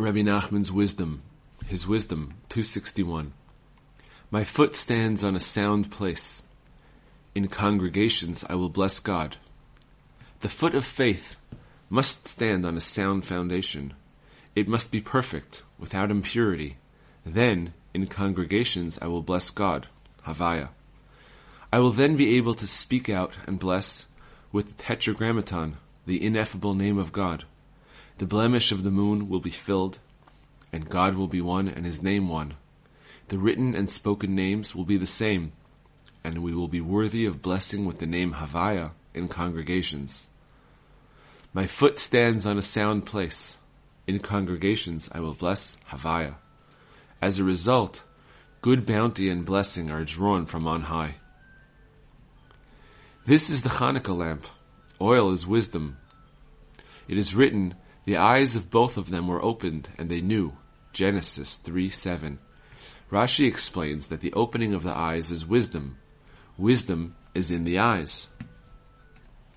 Rabbi Nachman's wisdom, his wisdom, 261. My foot stands on a sound place. In congregations I will bless God. The foot of faith must stand on a sound foundation. It must be perfect, without impurity. Then, in congregations I will bless God. Havaya. I will then be able to speak out and bless with the tetragrammaton, the ineffable name of God. The blemish of the moon will be filled, and God will be one and his name one. The written and spoken names will be the same, and we will be worthy of blessing with the name Havaya in congregations. My foot stands on a sound place. In congregations I will bless Havaya. As a result, good bounty and blessing are drawn from on high. This is the Hanukkah lamp. Oil is wisdom. It is written, the eyes of both of them were opened, and they knew. Genesis 3 7. Rashi explains that the opening of the eyes is wisdom. Wisdom is in the eyes.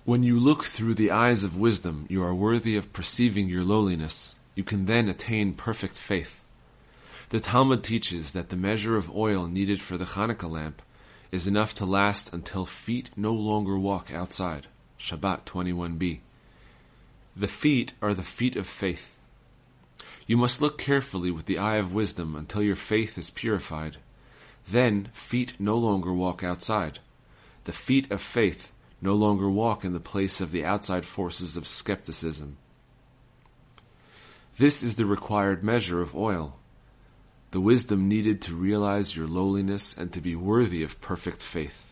When you look through the eyes of wisdom, you are worthy of perceiving your lowliness. You can then attain perfect faith. The Talmud teaches that the measure of oil needed for the Hanukkah lamp is enough to last until feet no longer walk outside. Shabbat 21b. The feet are the feet of faith. You must look carefully with the eye of wisdom until your faith is purified. Then feet no longer walk outside. The feet of faith no longer walk in the place of the outside forces of skepticism. This is the required measure of oil, the wisdom needed to realize your lowliness and to be worthy of perfect faith.